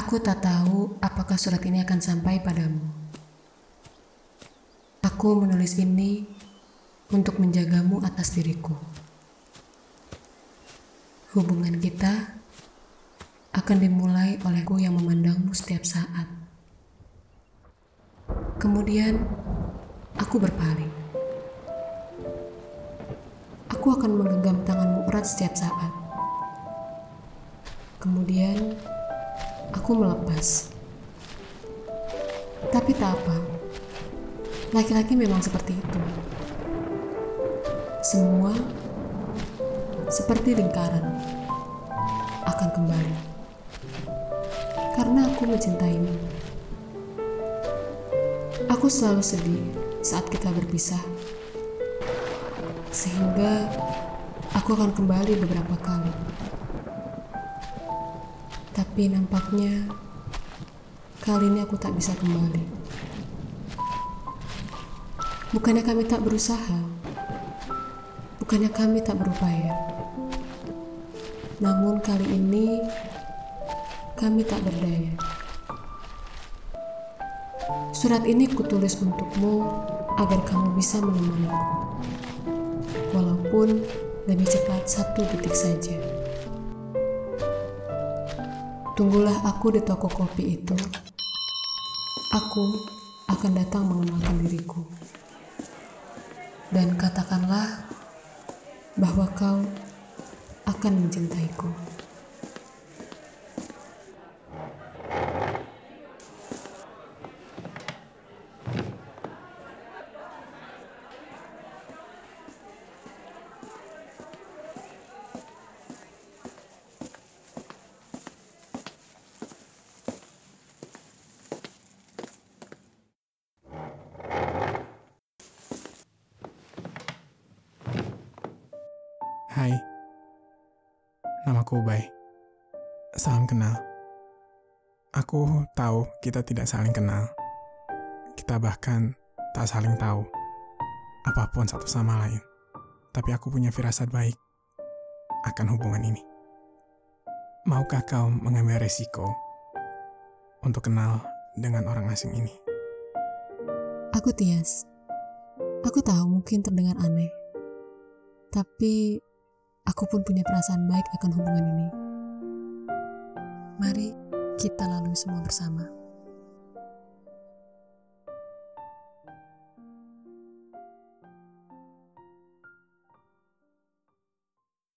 Aku tak tahu apakah surat ini akan sampai padamu. Aku menulis ini untuk menjagamu atas diriku. Hubungan kita akan dimulai olehku yang memandangmu setiap saat. Kemudian, aku berpaling. Aku akan menggenggam tanganmu erat setiap saat. Kemudian, aku melepas. Tapi tak apa. Laki-laki memang seperti itu. Semua seperti lingkaran akan kembali. Karena aku mencintaimu. Aku selalu sedih saat kita berpisah. Sehingga aku akan kembali beberapa kali. Tapi nampaknya kali ini aku tak bisa kembali. Bukannya kami tak berusaha, bukannya kami tak berupaya. Namun kali ini kami tak berdaya. Surat ini kutulis untukmu agar kamu bisa menemaniku. Walaupun lebih cepat satu detik saja. Tunggulah aku di toko kopi itu. Aku akan datang mengenalkan diriku. Dan katakanlah bahwa kau akan mencintaiku. Hai, namaku Ubay. Salam kenal. Aku tahu kita tidak saling kenal. Kita bahkan tak saling tahu apa pun satu sama lain. Tapi aku punya firasat baik akan hubungan ini. Maukah kau mengambil resiko untuk kenal dengan orang asing ini? Aku Tias. Aku tahu mungkin terdengar aneh. Tapi aku pun punya perasaan baik akan hubungan ini. Mari kita lalui semua bersama.